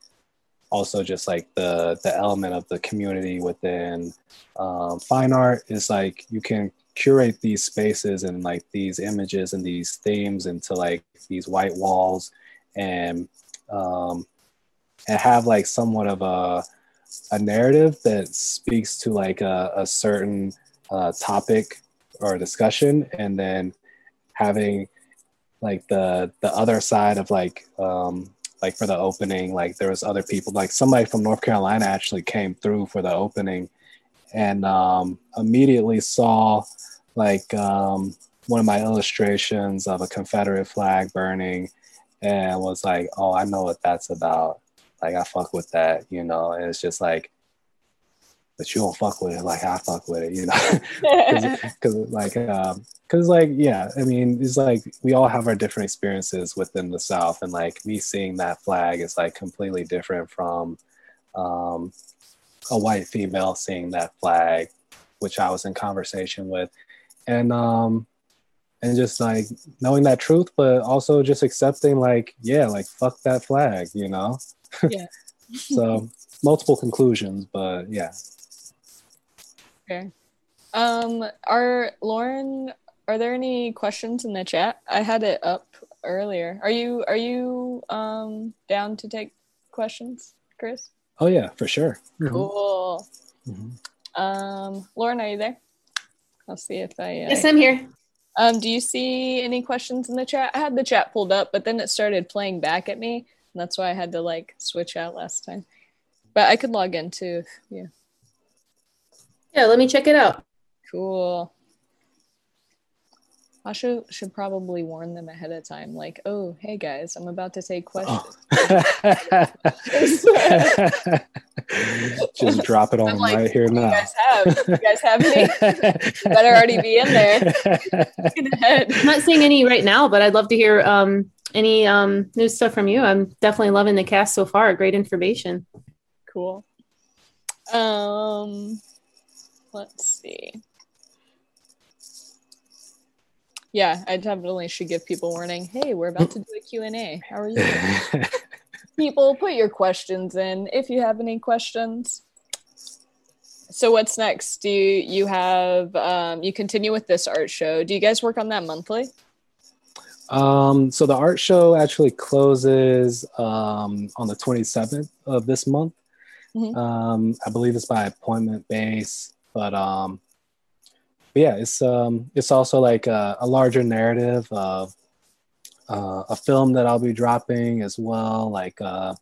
also just like the the element of the community within um, fine art is like you can curate these spaces and like these images and these themes into like these white walls and um, and have like somewhat of a a narrative that speaks to like a, a certain uh, topic or discussion and then having like the the other side of like um like for the opening like there was other people like somebody from north carolina actually came through for the opening and um immediately saw like um one of my illustrations of a confederate flag burning and was like oh i know what that's about. Like i fuck with that you know? And it's just like but you don't fuck with it like I fuck with it, you know? (laughs) Because like, um, because like, yeah, I mean, it's like we all have our different experiences within the South, and like me seeing that flag is like completely different from um, a white female seeing that flag, which I was in conversation with, and um, and just like knowing that truth, but also just accepting like, yeah, like fuck that flag, you know? Yeah. (laughs) so multiple conclusions, but yeah. Okay. Um, are Lauren, are there any questions in the chat? I had it up earlier. Are you are you um down to take questions, Chris? Oh yeah, for sure. Mm-hmm. Cool. Mm-hmm. Um, Lauren, are you there? I'll see if I. Uh, yes, I'm here. Um, do you see any questions in the chat? I had the chat pulled up, but then it started playing back at me, and that's why I had to like switch out last time. But I could log in too. Yeah. Yeah, let me check it out. Cool. I should should probably warn them ahead of time, like, oh, hey guys, I'm about to take questions. Oh. Just drop it on like, right here now. You guys have, you guys have any? better already be in there. (laughs) I'm not seeing any right now, but I'd love to hear um, any um, new stuff from you. I'm definitely loving the cast so far. Great information. Cool. Um, let's see. Yeah, I definitely should give people warning. Hey, we're about to do a Q&A. How are you? (laughs) people, put your questions in if you have any questions. So what's next? Do you, you have um, you continue with this art show? Do you guys work on that monthly? Um, so the art show actually closes um, on the 27th of this month. Mm-hmm. Um, I believe it's by appointment base, but um, but yeah, it's um, it's also like a, a larger narrative of uh, a film that I'll be dropping as well. Like uh,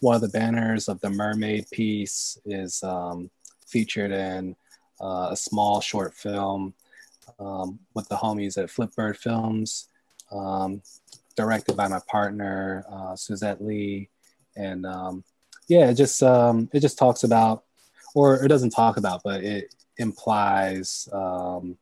one of the banners of the Mermaid piece is um, featured in uh, a small short film um, with the homies at Flipbird Films, um, directed by my partner uh, Suzette Lee, and um, yeah, it just um, it just talks about, or it doesn't talk about, but it implies um,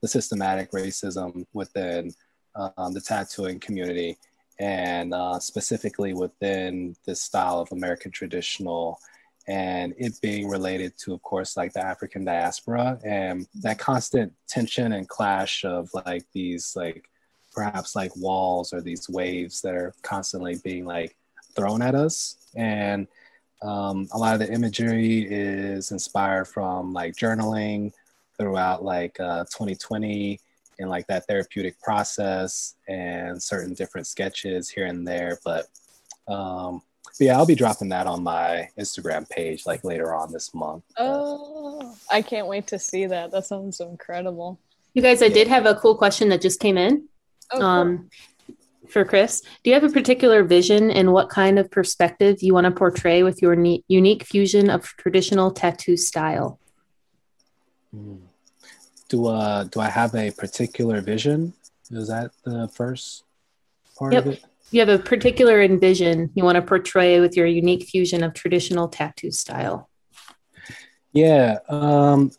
the systematic racism within um, the tattooing community and uh, specifically within this style of American traditional and it being related to, of course, like the African diaspora and that constant tension and clash of like these, like perhaps like walls or these waves that are constantly being like thrown at us. And um, a lot of the imagery is inspired from like journaling throughout like uh, 2020 and like that therapeutic process and certain different sketches here and there. But, um, but yeah, I'll be dropping that on my Instagram page like later on this month. Oh, I can't wait to see that. That sounds incredible. You guys, I yeah. did have a cool question that just came in. Oh, cool. Um, for Chris. Do you have a particular vision and what kind of perspective you want to portray with your ne- unique fusion of traditional tattoo style? Hmm. Do uh do I have a particular vision? Is that the first part yep. of it? You have a particular vision you want to portray with your unique fusion of traditional tattoo style. Yeah, um,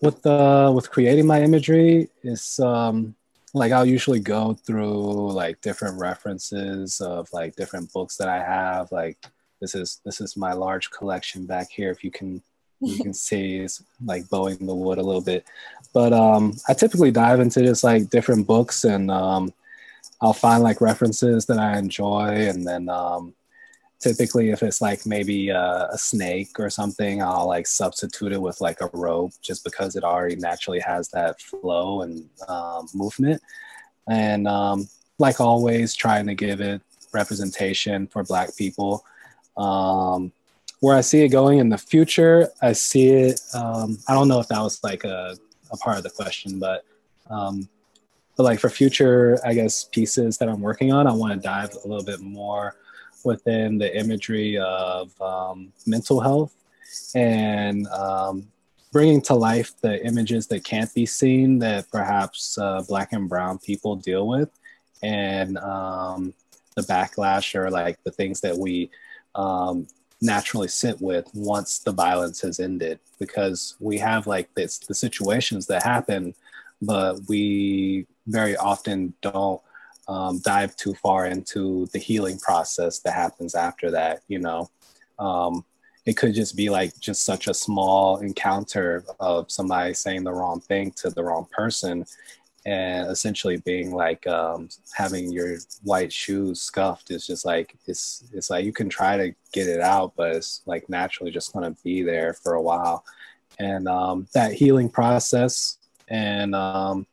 with uh, with creating my imagery, is um, like I'll usually go through like different references of like different books that I have. Like this is this is my large collection back here. If you can you (laughs) can see it's like bowing the wood a little bit. But um I typically dive into just like different books and um I'll find like references that I enjoy and then um typically if it's like maybe a, a, snake or something i'll like substitute it with like a rope just because it already naturally has that flow and um, movement. And um, like always trying to give it representation for black people. Um, where i see it going in the future i see it um, i don't know if that was like a, a part of the question but um, but like for future i guess pieces that i'm working on i want to dive a little bit more within the imagery of um, mental health and um, bringing to life the images that can't be seen that perhaps uh, black and brown people deal with and um, the backlash or like the things that we um, naturally sit with once the violence has ended. Because we have like this the situations that happen but we very often don't um, dive too far into the healing process that happens after that you know? Um, it could just be like just such a small encounter of somebody saying the wrong thing to the wrong person and essentially being like um, having your white shoes scuffed is just like it's it's like you can try to get it out but it's like naturally just going to be there for a while. And um, that healing process and um,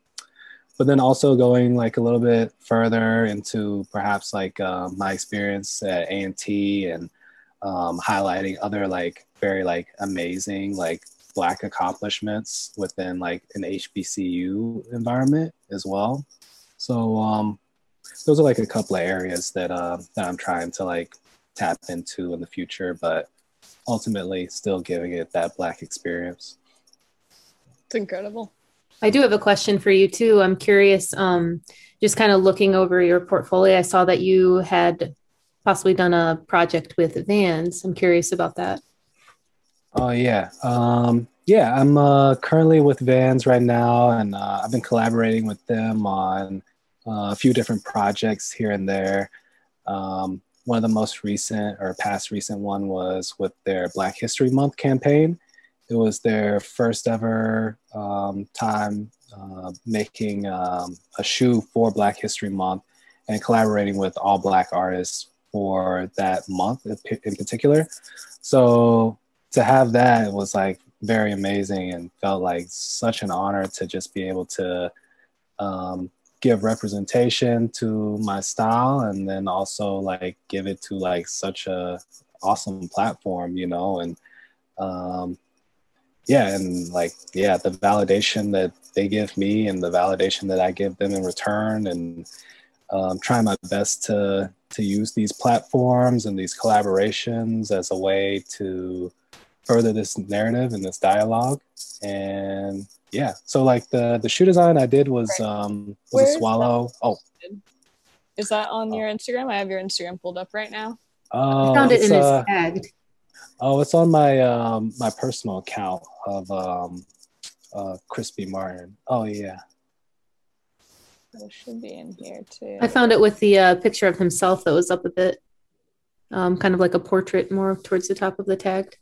but then also going like a little bit further into perhaps like uh, my experience at A&T and um, highlighting other like very like amazing like black accomplishments within like an HBCU environment as well. So um, those are like a couple of areas that uh, that I'm trying to like tap into in the future, but ultimately still giving it that black experience. It's incredible. I do have a question for you too. I'm curious, um, just kind of looking over your portfolio, I saw that you had possibly done a project with Vans. I'm curious about that. Oh yeah, um, yeah. I'm uh, currently with Vans right now, and uh, I've been collaborating with them on uh, a few different projects here and there. Um, one of the most recent or past recent one was with their Black History Month campaign. It was their first ever um, time uh, making um, a shoe for Black History Month and collaborating with all Black artists for that month in particular. So to have that was like very amazing and felt like such an honor to just be able to um, give representation to my style and then also like give it to like such a awesome platform you know and um, yeah and like yeah the validation that they give me and the validation that i give them in return and um, trying my best to to use these platforms and these collaborations as a way to further this narrative and this dialogue. And yeah so like the the shoe design i did was um was Where a swallow. oh. is that on your instagram? I have your instagram pulled up right now. Uh, i found it in his uh, tag oh it's on my um my personal account of um uh crispy martin oh yeah it should be in here too. I found it with the uh, picture of himself that was up a bit, um, kind of like a portrait more towards the top of the tag.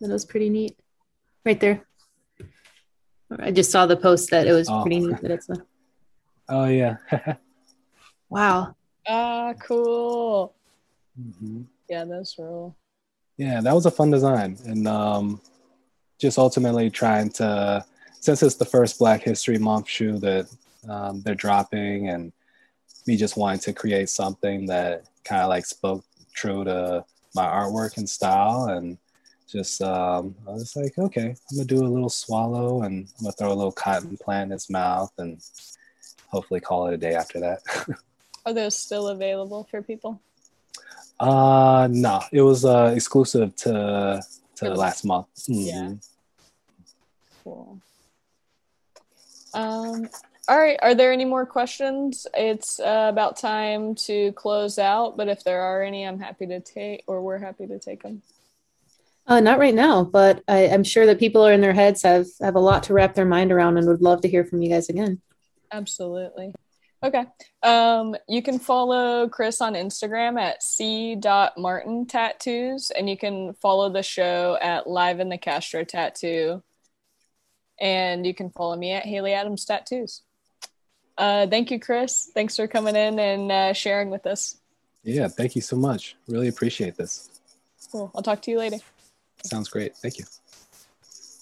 That was pretty neat, right there. I just saw the post that it was oh. pretty neat that it's a. Oh yeah. (laughs) wow. Ah, cool. Mm-hmm. Yeah, that's real. Yeah, that was a fun design, and um, just ultimately trying to, since it's the first Black History Month shoe that um, they're dropping and me just wanting to create something that kind of like spoke true to my artwork and style and just um, I was like, okay, I'm gonna do a little swallow and I'm gonna throw a little cotton plant in its mouth and hopefully call it a day after that. (laughs) Are those still available for people? Uh no, it was uh exclusive to to last month. Mm-hmm. Yeah. Cool. Um, all right. Are there any more questions? It's uh, about time to close out, but if there are any, I'm happy to take, or we're happy to take them. Uh, not right now, but I, am sure that people are in their heads have have a lot to wrap their mind around, and would love to hear from you guys again. Absolutely. Okay. Um, you can follow Chris on Instagram at c.martin tattoos, and you can follow the show at Live in the Castro Tattoo. And you can follow me at Haley Adams Tattoos. Uh, thank you, Chris. Thanks for coming in and uh, sharing with us. Yeah, thank you so much. Really appreciate this. Cool. I'll talk to you later. Sounds great. Thank you.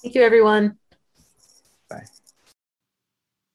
Thank you, everyone. Bye.